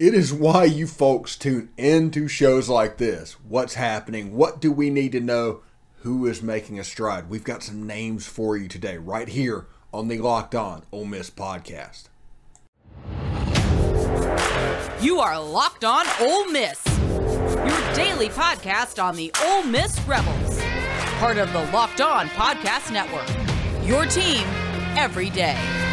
It is why you folks tune into shows like this. What's happening? What do we need to know? Who is making a stride? We've got some names for you today, right here on the Locked On Ole Miss podcast. You are Locked On Ole Miss, your daily podcast on the Ole Miss Rebels, part of the Locked On Podcast Network. Your team every day.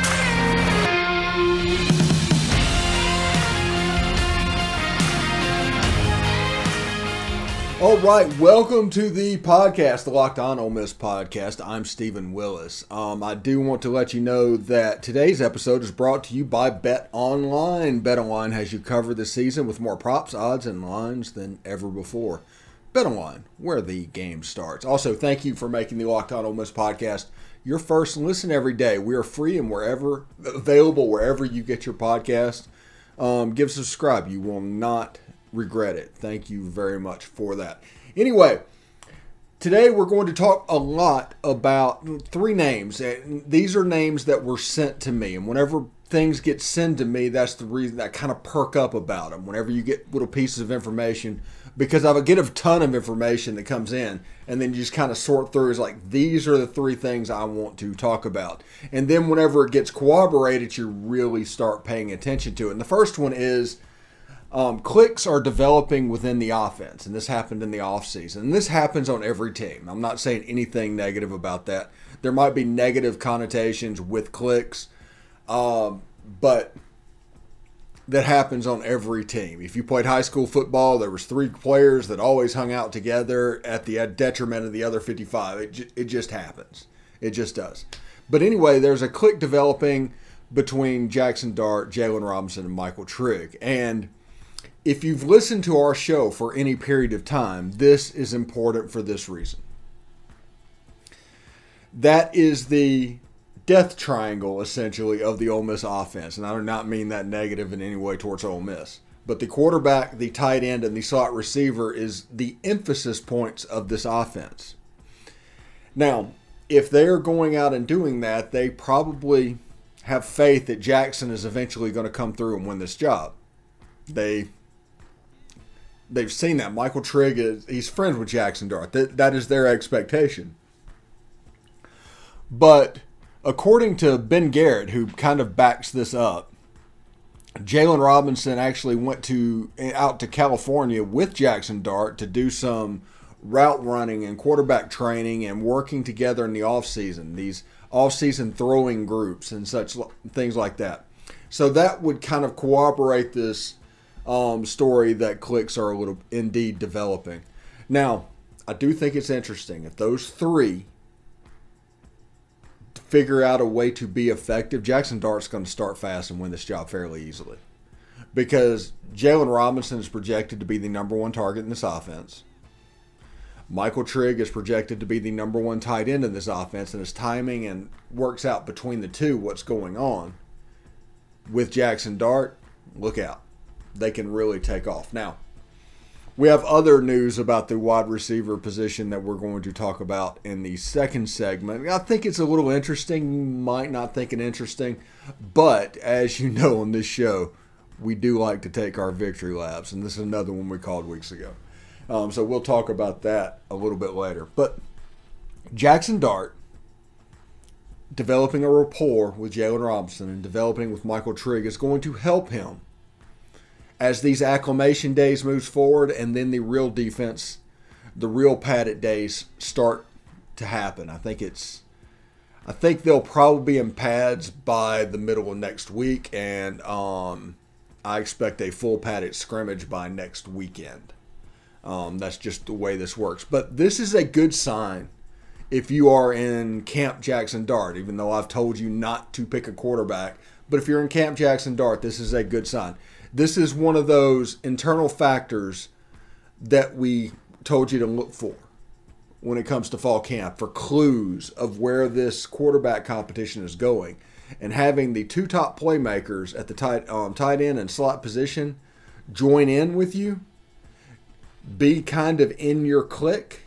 All right, welcome to the podcast, the Locked On Ole Miss podcast. I'm Stephen Willis. Um, I do want to let you know that today's episode is brought to you by Bet Online. Bet Online has you covered this season with more props, odds, and lines than ever before. Bet Online, where the game starts. Also, thank you for making the Locked On Ole Miss podcast your first listen every day. We are free and wherever available, wherever you get your podcast. Um, give subscribe. You will not regret it. Thank you very much for that. Anyway, today we're going to talk a lot about three names. These are names that were sent to me. And whenever things get sent to me, that's the reason I kind of perk up about them. Whenever you get little pieces of information, because I get a ton of information that comes in, and then you just kind of sort through. Is like these are the three things I want to talk about, and then whenever it gets corroborated, you really start paying attention to it. And the first one is um, cliques are developing within the offense, and this happened in the offseason. And this happens on every team. I'm not saying anything negative about that. There might be negative connotations with cliques, um, but that happens on every team. If you played high school football, there was three players that always hung out together at the detriment of the other 55. It, it just happens. It just does. But anyway, there's a clique developing between Jackson Dart, Jaylon Robinson, and Michael Trigg. And – if you've listened to our show for any period of time, this is important for this reason. That is the death triangle, essentially, of the Ole Miss offense. And I do not mean that negative in any way towards Ole Miss. But the quarterback, the tight end, and the slot receiver is the emphasis points of this offense. Now, if they're going out and doing that, they probably have faith that Jackson is eventually going to come through and win this job. They they've seen that Michael Trigg is he's friends with Jackson Dart. That that is their expectation. But according to Ben Garrett, who kind of backs this up, Jaylon Robinson actually went to out to California with Jackson Dart to do some route running and quarterback training and working together in the offseason, these offseason throwing groups and such things like that. So that would kind of cooperate this um, story that cliques are a little indeed developing. Now, I do think it's interesting if those three figure out a way to be effective. Jackson Dart's going to start fast and win this job fairly easily because Jaylon Robinson is projected to be the number one target in this offense. Michael Trigg is projected to be the number one tight end in this offense, and his timing and works out between the two what's going on. With Jackson Dart, look out they can really take off. Now, we have other news about the wide receiver position that we're going to talk about in the second segment. I think it's a little interesting. You might not think it interesting, but as you know on this show, we do like to take our victory laps, and this is another one we called weeks ago. Um, so we'll talk about that a little bit later. But Jackson Dart developing a rapport with Jaylon Robinson and developing with Michael Trigg is going to help him as these acclimation days moves forward and then the real defense, the real padded days start to happen. I think it's I think they'll probably be in pads by the middle of next week and um, I expect a full padded scrimmage by next weekend. Um, that's just the way this works. But this is a good sign if you are in Camp Jackson Dart, even though I've told you not to pick a quarterback. But if you're in Camp Jackson Dart, this is a good sign this is one of those internal factors that we told you to look for when it comes to fall camp for clues of where this quarterback competition is going. And having the two top playmakers at the tight, um, tight end and slot position join in with you, be kind of in your clique,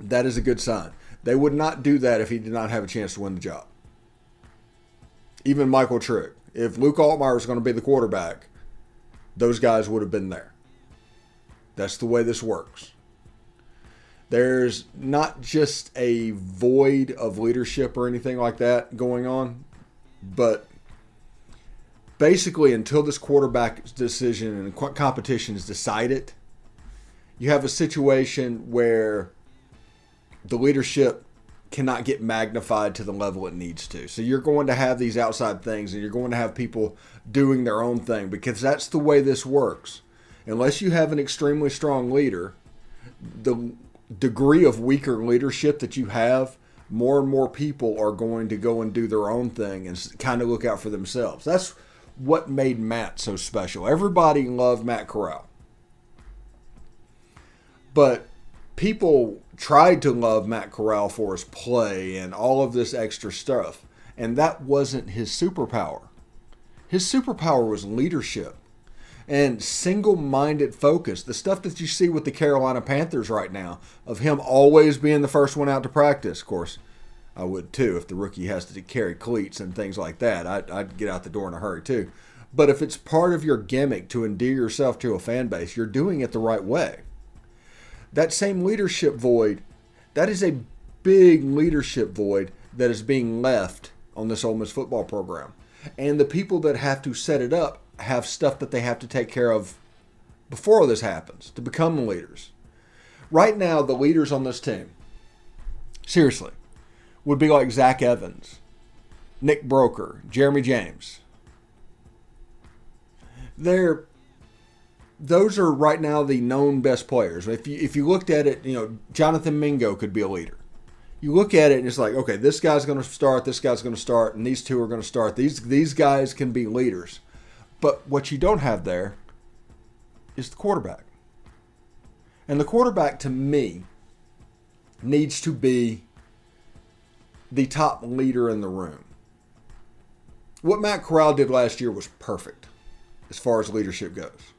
that is a good sign. They would not do that if he did not have a chance to win the job. Even Michael Trigg if Luke Altmyer is going to be the quarterback, those guys would have been there. That's the way this works. There's not just a void of leadership or anything like that going on, but basically, until this quarterback decision and competition is decided, you have a situation where the leadership cannot get magnified to the level it needs to. So you're going to have these outside things and you're going to have people doing their own thing because that's the way this works. Unless you have an extremely strong leader, the degree of weaker leadership that you have, more and more people are going to go and do their own thing and kind of look out for themselves. That's what made Matt so special. Everybody loved Matt Corral. But people tried to love Matt Corral for his play and all of this extra stuff. And that wasn't his superpower. His superpower was leadership and single minded focus. The stuff that you see with the Carolina Panthers right now, of him always being the first one out to practice. Of course, I would too if the rookie has to carry cleats and things like that. I'd, I'd get out the door in a hurry too. But if it's part of your gimmick to endear yourself to a fan base, you're doing it the right way. That same leadership void, that is a big leadership void that is being left on this Ole Miss football program. And the people that have to set it up have stuff that they have to take care of before this happens to become leaders. Right now, the leaders on this team, seriously, would be like Zach Evans, Nick Broeker, Jeremy James. They're those are right now the known best players. If you if you looked at it, you know Jonathan Mingo could be a leader. You look at it and it's like, okay, this guy's going to start, this guy's going to start, and these two are going to start. These these guys can be leaders. But what you don't have there is the quarterback. And the quarterback, to me, needs to be the top leader in the room. What Matt Corral did last year was perfect as far as leadership goes.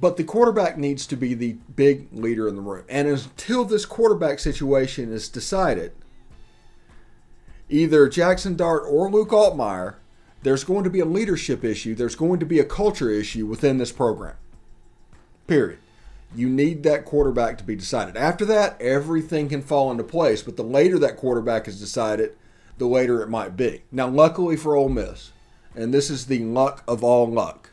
But the quarterback needs to be the big leader in the room. And until this quarterback situation is decided, either Jackson Dart or Luke Altmyer there's going to be a leadership issue, there's going to be a culture issue within this program. Period. You need that quarterback to be decided. After that, everything can fall into place, but the later that quarterback is decided, the later it might be. Now, luckily for Ole Miss, and this is the luck of all luck.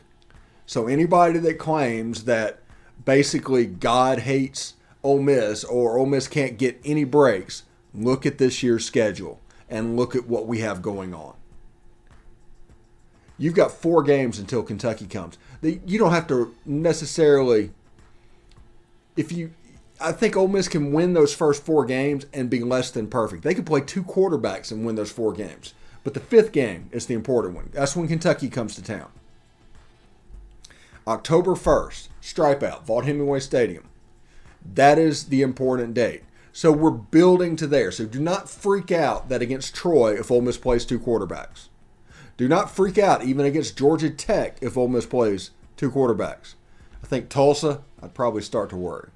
So anybody that claims that basically God hates Ole Miss or Ole Miss can't get any breaks, look at this year's schedule and look at what we have going on. You've got four games until Kentucky comes. You don't have to necessarily. If you, I think Ole Miss can win those first four games and be less than perfect. They could play two quarterbacks and win those four games. But the fifth game is the important one. That's when Kentucky comes to town. October 1st, stripe out, Vaught Hemingway Stadium. That is the important date. So we're building to there. So do not freak out that against Troy if Ole Miss plays two quarterbacks. Do not freak out even against Georgia Tech if Ole Miss plays two quarterbacks. I think Tulsa, I'd probably start to worry.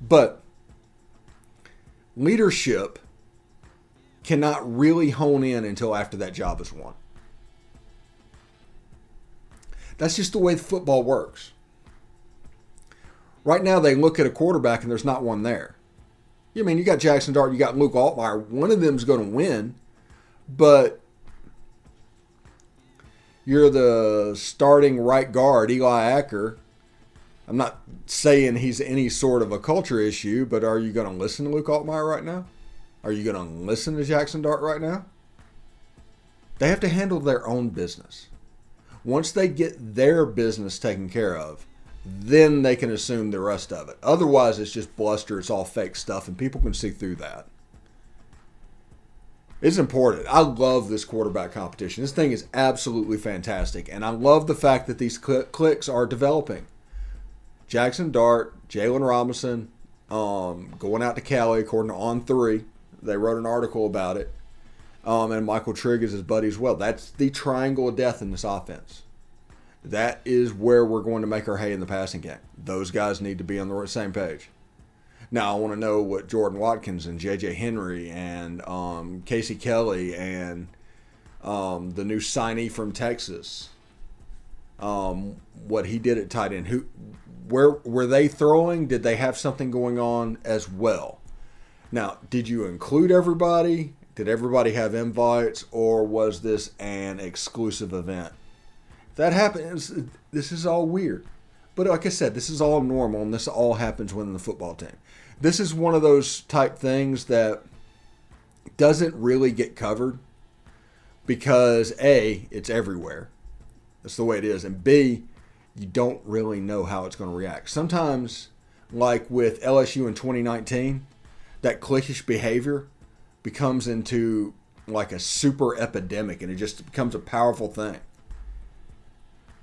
But leadership cannot really hone in until after that job is won. That's just the way football works. Right now, they look at a quarterback and there's not one there. I mean, you got Jackson Dart, you got Luke Altmyer. One of them's going to win, but you're the starting right guard, Eli Acker. I'm not saying he's any sort of a culture issue, but are you going to listen to Luke Altmyer right now? Are you going to listen to Jackson Dart right now? They have to handle their own business. Once they get their business taken care of, then they can assume the rest of it. Otherwise, it's just bluster, it's all fake stuff, and people can see through that. It's important. I love this quarterback competition. This thing is absolutely fantastic. And I love the fact that these cl- cliques are developing. Jackson Dart, Jaylon Robinson, um, going out to Cali, according to On Three. They wrote an article about it. Um, and Michael Trigg is his buddy as well. That's the triangle of death in this offense. That is where we're going to make our hay in the passing game. Those guys need to be on the same page. Now I want to know what Jordan Watkins and J.J. Henry and um, Casey Kelly and um, the new signee from Texas, um, what he did at tight end. Who, where were they throwing? Did they have something going on as well? Now, did you include everybody? Did everybody have invites, or was this an exclusive event? That happens, this is all weird. But like I said, this is all normal, and this all happens within the football team. This is one of those type things that doesn't really get covered because A, it's everywhere. That's the way it is. And B, you don't really know how it's going to react. Sometimes, like with LSU in 2019, that cliquish behavior becomes into like a super epidemic and it just becomes a powerful thing.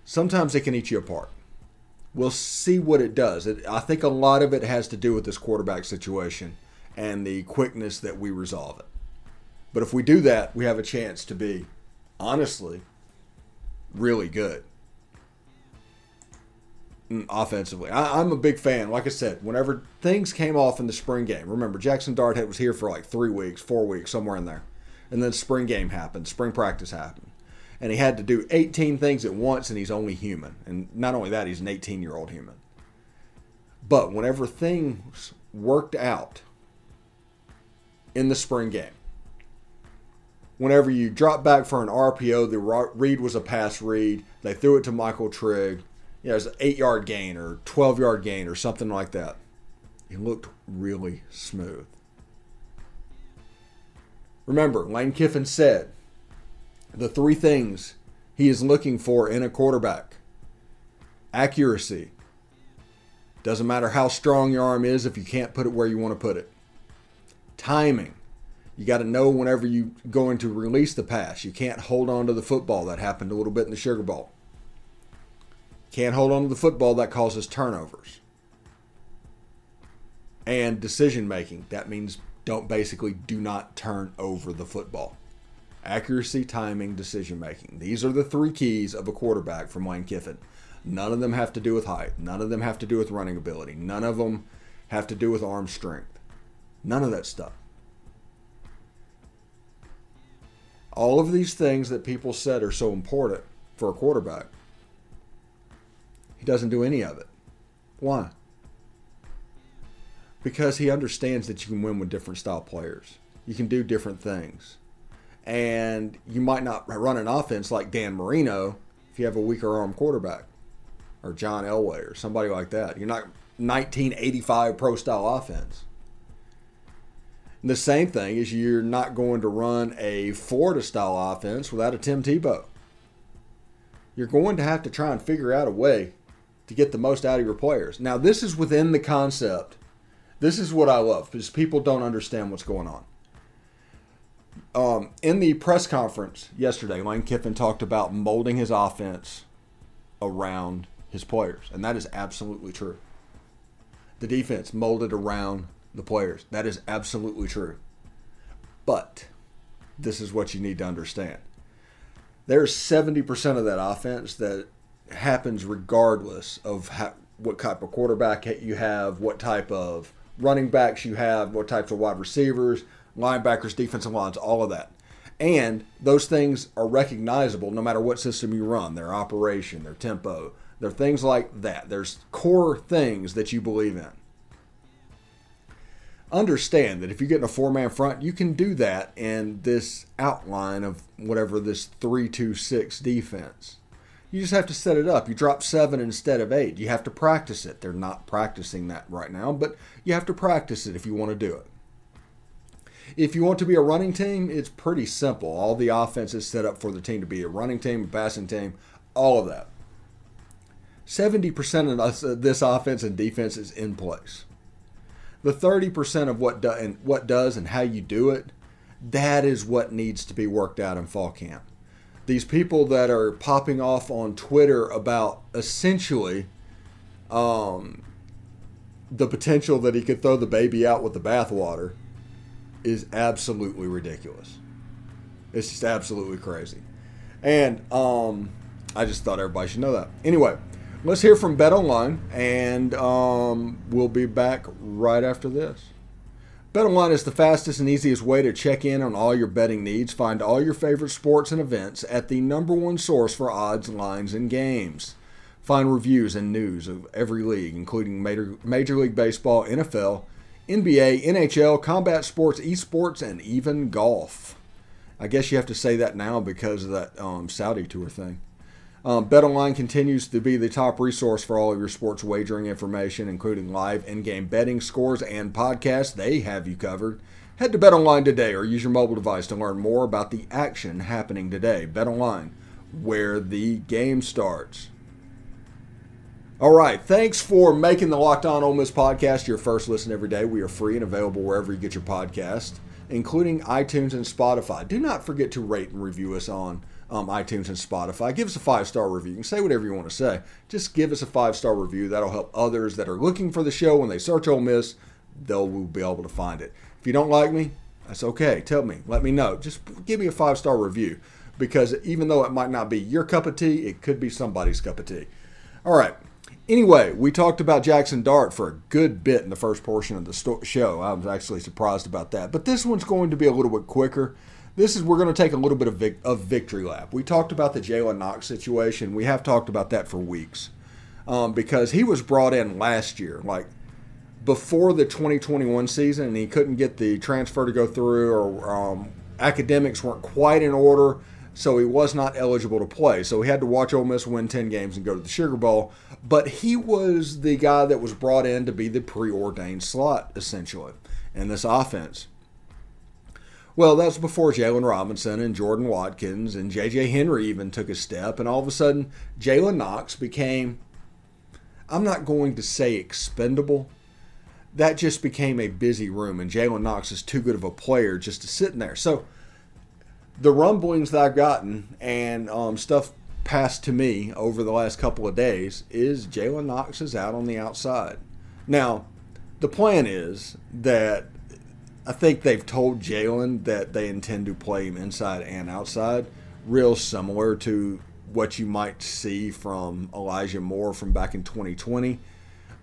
Sometimes it can eat you apart. We'll see what it does. It, I think a lot of it has to do with this quarterback situation and the quickness that we resolve it. But if we do that, we have a chance to be, honestly, really good Mm, offensively. I, am a big fan. Like I said, whenever things came off in the spring game, remember Jackson Darthead was here for like three weeks, four weeks, somewhere in there, and then spring game happened, spring practice happened, and he had to do 18 things at once, and he's only human. And not only that, he's an 18 year old human. But whenever things worked out in the spring game, whenever you drop back for an RPO, the read was a pass read. They threw it to Michael Trigg. You know, it was an eight yard gain or 12 yard gain or something like that. It looked really smooth. Remember, Lane Kiffin said the three things he is looking for in a quarterback accuracy. Doesn't matter how strong your arm is if you can't put it where you want to put it. Timing. You got to know whenever you're going to release the pass. You can't hold on to the football. That happened a little bit in the Sugar Bowl. Can't hold on to the football. That causes turnovers. And decision making. That means don't basically do not turn over the football. Accuracy, timing, decision making. These are the three keys of a quarterback from Lane Kiffin. None of them have to do with height. None of them have to do with running ability. None of them have to do with arm strength. None of that stuff. All of these things that people said are so important for a quarterback, doesn't do any of it. Why? Because he understands that you can win with different style players. You can do different things. And you might not run an offense like Dan Marino if you have a weaker arm quarterback or John Elway or somebody like that. You're not 1985 pro style offense. The same thing is you're not going to run a Florida style offense without a Tim Tebow. You're going to have to try and figure out a way to get the most out of your players. Now, this is within the concept. This is what I love because people don't understand what's going on. Um, in the press conference yesterday, Lane Kiffin talked about molding his offense around his players, and that is absolutely true. The defense molded around the players. That is absolutely true. But this is what you need to understand. There's 70% of that offense that happens regardless of how, what type of quarterback you have, what type of running backs you have, what types of wide receivers, linebackers, defensive lines, all of that. And those things are recognizable no matter what system you run their operation, their tempo, they're things like that. There's core things that you believe in understand that if you get in a four man front, you can do that in this outline of whatever this 3 2 6 defense. You just have to set it up. You drop seven instead of eight. You have to practice it. They're not practicing that right now, but you have to practice it if you want to do it. If you want to be a running team, it's pretty simple. All the offense is set up for the team to be a running team, a passing team, all of that. 70% of uh, this offense and defense is in place the 30% of what do, and what does and how you do it, that is what needs to be worked out in fall camp. These people that are popping off on Twitter about essentially um, the potential that he could throw the baby out with the bathwater is absolutely ridiculous. It's just absolutely crazy. And um, I just thought everybody should know that. Anyway, let's hear from Bet Online, and um, we'll be back right after this. BetOnline is the fastest and easiest way to check in on all your betting needs. Find all your favorite sports and events at the number one source for odds, lines, and games. Find reviews and news of every league, including Major, Major League Baseball, NFL, NBA, NHL, combat sports, esports, and even golf. I guess you have to say that now because of that um, Saudi tour thing. Um, BetOnline continues to be the top resource for all of your sports wagering information, including live in-game betting scores and podcasts. They have you covered. Head to BetOnline today or use your mobile device to learn more about the action happening today. BetOnline, where the game starts. All right, thanks for making the Locked On Ole Miss podcast your first listen every day. We are free and available wherever you get your podcast, including iTunes and Spotify. Do not forget to rate and review us on um, iTunes and Spotify. Give us a five star review. You can say whatever you want to say. Just give us a five star review. That'll help others that are looking for the show when they search Ole Miss. They'll be able to find it. If you don't like me, that's okay. Tell me. Let me know. Just give me a five star review because even though it might not be your cup of tea, it could be somebody's cup of tea. All right. Anyway, we talked about Jackson Dart for a good bit in the first portion of the show. I was actually surprised about that. But this one's going to be a little bit quicker this is we're going to take a little bit of, vic, of victory lap. We talked about the Jalen Knox situation. We have talked about that for weeks um, because he was brought in last year, like before the 2021 season, and he couldn't get the transfer to go through, or um, academics weren't quite in order, so he was not eligible to play. So he had to watch Ole Miss win 10 games and go to the Sugar Bowl. But he was the guy that was brought in to be the preordained slot, essentially, in this offense. Well, that's before Jaylon Robinson and Jordan Watkins and J.J. Henry even took a step, and all of a sudden, Jalen Knox became, I'm not going to say expendable. That just became a busy room, and Jalen Knox is too good of a player just to sit in there. So, the rumblings that I've gotten and um, stuff passed to me over the last couple of days is Jalen Knox is out on the outside. Now, the plan is that I think they've told Jalen that they intend to play him inside and outside, real similar to what you might see from Elijah Moore from back in 2020.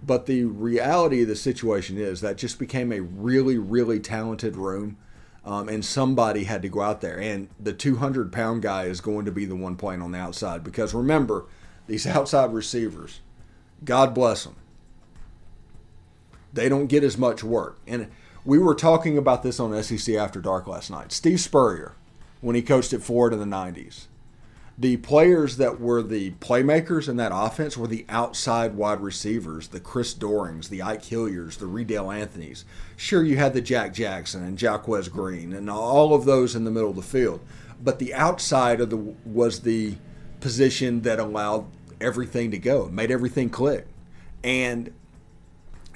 But the reality of the situation is that just became a really, really talented room. Um, and somebody had to go out there. And the 200 pound guy is going to be the one playing on the outside. Because remember, these outside receivers, God bless them, they don't get as much work. And we were talking about this on SEC After Dark last night. Steve Spurrier, when he coached at Florida in the 90s, the players that were the playmakers in that offense were the outside wide receivers, the Chris Doerings, the Ike Hilliards, the Reidel Anthonys. Sure, you had the Jack Jackson and Jacquez Green and all of those in the middle of the field, but the outside of the was the position that allowed everything to go, made everything click, and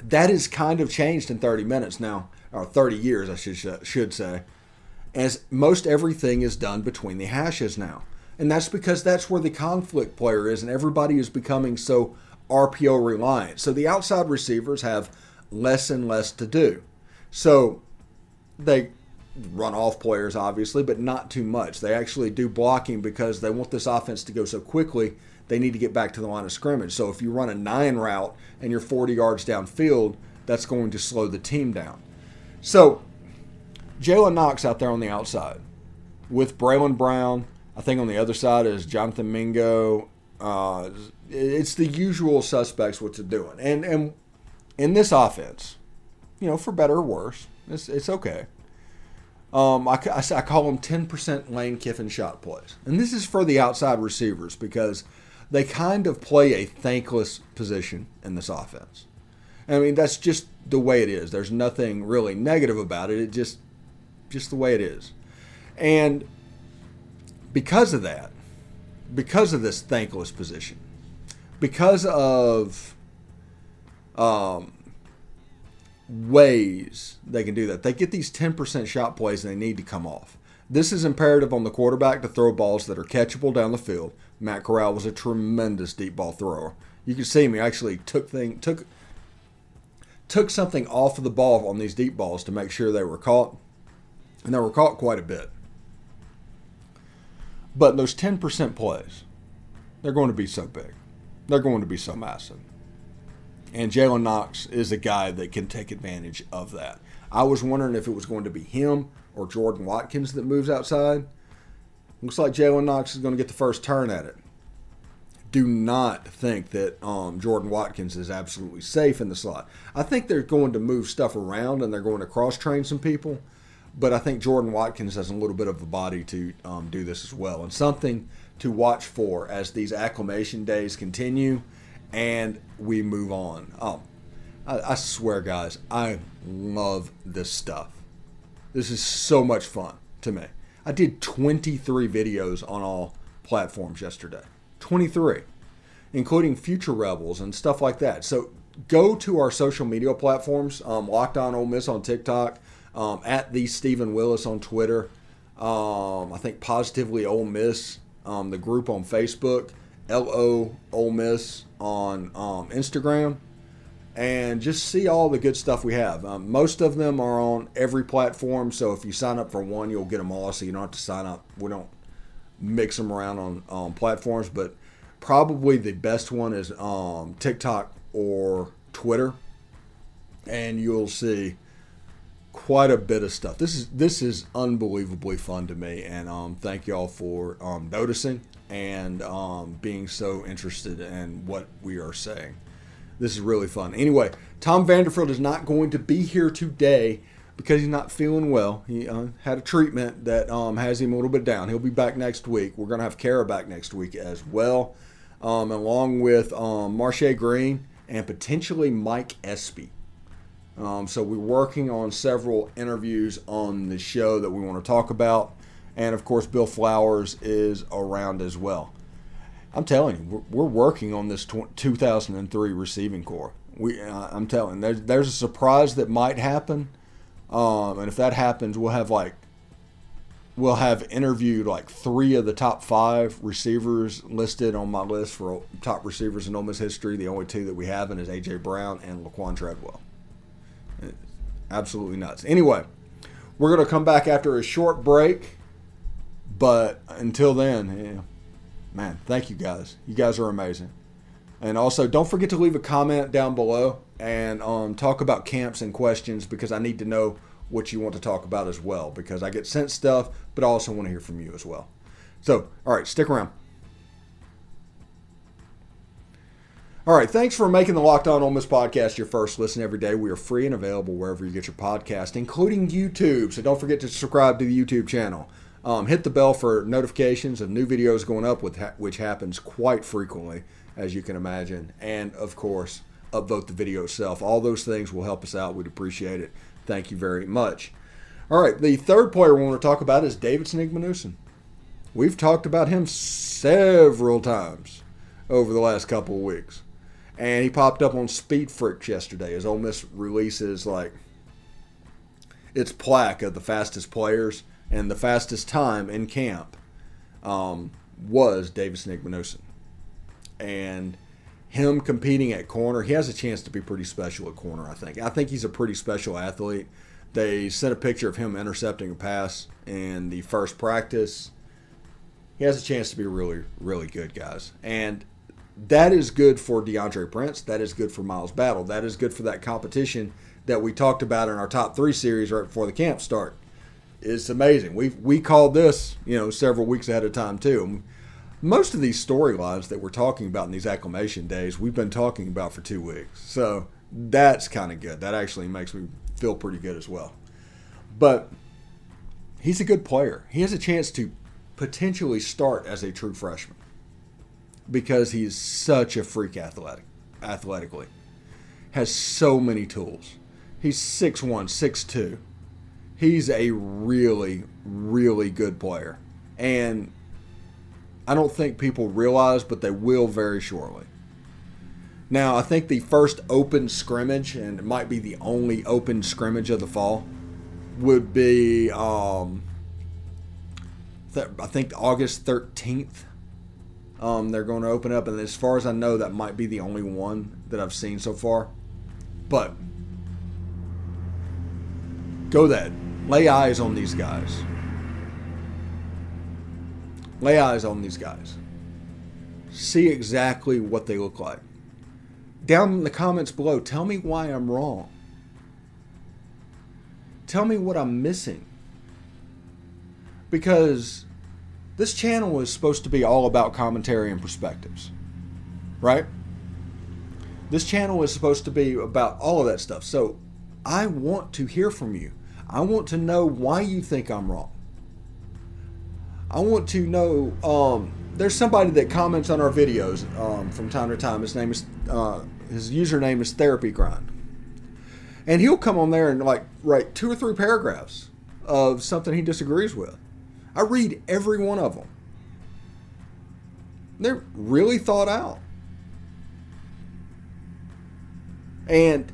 that has kind of changed in 30 minutes now or 30 years, I should should say, as most everything is done between the hashes now. And that's because that's where the conflict player is, and everybody is becoming so RPO reliant. So the outside receivers have less and less to do. So they run off players, obviously, but not too much. They actually do blocking because they want this offense to go so quickly, they need to get back to the line of scrimmage. So if you run a nine route and you're 40 yards downfield, that's going to slow the team down. So, Jalen Knox out there on the outside with Bralon Brown. I think on the other side is Jonathan Mingo. Uh, it's the usual suspects what they're doing. And and in this offense, you know, for better or worse, it's, it's okay. Um, I, I, I call them 10% Lane Kiffin shot plays. And this is for the outside receivers because they kind of play a thankless position in this offense. I mean, that's just the way it is. There's nothing really negative about it. It just just the way it is. And because of that, because of this thankless position, because of um, ways they can do that, they get these 10% shot plays and they need to come off. This is imperative on the quarterback to throw balls that are catchable down the field. Matt Corral was a tremendous deep ball thrower. You can see me actually took thing took took something off of the ball on these deep balls to make sure they were caught, and they were caught quite a bit. But those 10% plays, they're going to be so big. They're going to be so massive. And Jalen Knox is a guy that can take advantage of that. I was wondering if it was going to be him or Jordan Watkins that moves outside. Looks like Jalen Knox is going to get the first turn at it. Do not think that um, Jordan Watkins is absolutely safe in the slot. I think they're going to move stuff around and they're going to cross train some people, but I think Jordan Watkins has a little bit of a body to um, do this as well. And something to watch for as these acclimation days continue and we move on. Um, I, I swear, guys, I love this stuff. This is so much fun to me. I did 23 videos on all platforms yesterday. 23, including Future Rebels and stuff like that. So go to our social media platforms, um, Locked On Ole Miss on TikTok, um, at the Stephen Willis on Twitter. Um, I think Positively Ole Miss, um, the group on Facebook, LO Ole Miss on um, Instagram and just see all the good stuff we have. Um, most of them are on every platform, so if you sign up for one, you'll get them all. So you don't have to sign up. We don't mix them around on um, platforms, but probably the best one is um, TikTok or Twitter, and you'll see quite a bit of stuff. This is this is unbelievably fun to me, and um, thank y'all for um, noticing and um, being so interested in what we are saying. This is really fun. Anyway, Tom Vanderfield is not going to be here today because he's not feeling well. He uh, had a treatment that um, has him a little bit down. He'll be back next week. We're going to have Kara back next week as well, um, along with um, Marche Green and potentially Mike Espy. Um, so we're working on several interviews on the show that we want to talk about. And of course, Bill Flowers is around as well. I'm telling you, we're, we're working on this 2003 receiving corps. We, uh, I'm telling there's, there's a surprise that might happen, um, and if that happens, we'll have like we'll have interviewed like three of the top five receivers listed on my list for top receivers in Ole Miss history. The only two that we haven't is AJ Brown and Laquan Treadwell. It's absolutely nuts. Anyway, we're to come back after a short break, but until then, yeah man, thank you guys. You guys are amazing. And also, don't forget to leave a comment down below and um, talk about camps and questions because I need to know what you want to talk about as well because I get sent stuff, but I also want to hear from you as well. So, all right, stick around. All right, thanks for making the Locked On Ole Miss podcast your first listen every day. We are free and available wherever you get your podcast, including YouTube. So don't forget to subscribe to the YouTube channel. Um, hit the bell for notifications of new videos going up, with which happens quite frequently, as you can imagine. And of course, upvote the video itself. All those things will help us out. We'd appreciate it. Thank you very much. All right, the third player we want to talk about is David Igbinosun. We've talked about him several times over the last couple of weeks. And he popped up on Speed Freaks yesterday as Ole Miss releases like its plaque of the fastest players and the fastest time in camp um, was David Igbinosun. And him competing at corner, he has a chance to be pretty special at corner, I think. I think he's a pretty special athlete. They sent a picture of him intercepting a pass in the first practice. He has a chance to be really, really good, guys. And that is good for DeAndre Prince. That is good for Miles Battle. That is good for that competition that we talked about in our top three series right before the camp start it's amazing. We we called this, you know, several weeks ahead of time too. Most of these storylines that we're talking about in these acclimation days, we've been talking about for two weeks. So that's kind of good. That actually makes me feel pretty good as well. But he's a good player. He has a chance to potentially start as a true freshman because he's such a freak athletic athletically. Has so many tools. He's 6'1, 6'2 he's a really, really good player. And I don't think people realize, but they will very shortly. Now, I think the first open scrimmage, and it might be the only open scrimmage of the fall, would be, um, th- I think August 13th. Um, they're going to open up, and as far as I know, that might be the only one that I've seen so far. But go that lay eyes on these guys. Lay eyes on these guys. See exactly what they look like. Down in the comments below, tell me why I'm wrong. Tell me what I'm missing. Because this channel is supposed to be all about commentary and perspectives, right? This channel is supposed to be about all of that stuff. So I want to hear from you. I want to know why you think I'm wrong. I want to know. Um, there's somebody that comments on our videos um, from time to time. His name is uh, his username is Therapy Grind, and he'll come on there and like write two or three paragraphs of something he disagrees with. I read every one of them. They're really thought out. And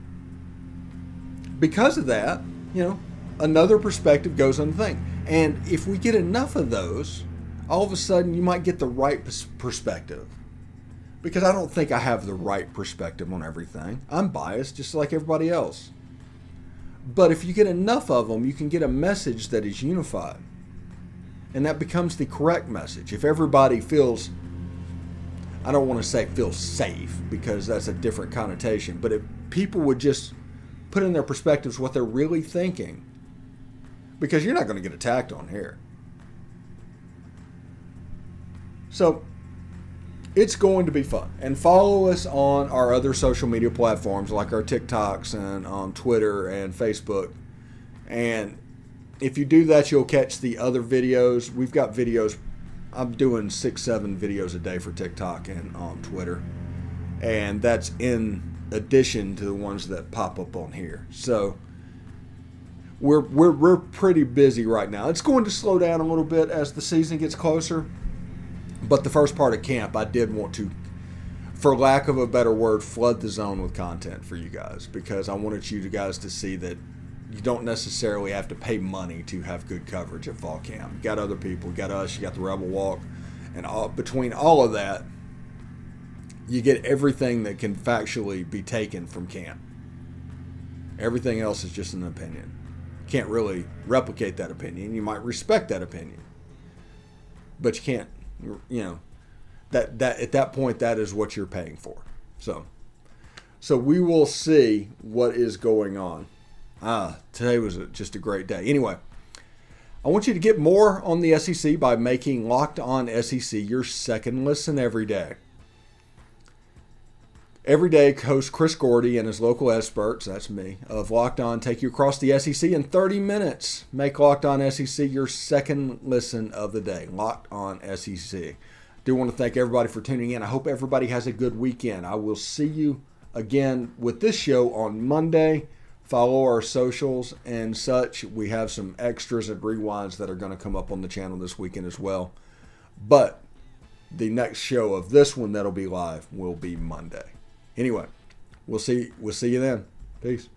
because of that, you know, another perspective goes on the thing. And if we get enough of those, all of a sudden you might get the right perspective. Because I don't think I have the right perspective on everything. I'm biased just like everybody else. But if you get enough of them, you can get a message that is unified. And that becomes the correct message. If everybody feels, I don't want to say feels safe because that's a different connotation, but if people would just put in their perspectives what they're really thinking, because you're not going to get attacked on here. So it's going to be fun. And follow us on our other social media platforms like our TikToks and um, Twitter and Facebook. And if you do that, you'll catch the other videos. We've got videos. I'm doing six, seven videos a day for TikTok and um, Twitter. And that's in addition to the ones that pop up on here. So we're, we're, we're pretty busy right now. It's going to slow down a little bit as the season gets closer. But the first part of camp, I did want to, for lack of a better word, flood the zone with content for you guys because I wanted you guys to see that you don't necessarily have to pay money to have good coverage at fall camp. You got other people, you got us, you got the Rebel Walk, and all, between all of that, you get everything that can factually be taken from camp. Everything else is just an opinion can't really replicate that opinion. You might respect that opinion, but you can't. You know, that that at that point that is what you're paying for. So, so we will see what is going on. Ah, today was just a great day. Anyway. I want you to get more on the SEC by making Locked On SEC your second listen every day. Every day, host Chris Gordy and his local experts, that's me, of Locked On take you across the SEC in 30 minutes. Make Locked On SEC your second listen of the day. Locked On SEC. Do want to thank everybody for tuning in. I hope everybody has a good weekend. I will see you again with this show on Monday. Follow our socials and such. We have some extras and rewinds that are going to come up on the channel this weekend as well. But the next show of this one that'll be live will be Monday. Anyway, we'll see we'll see you then. Peace.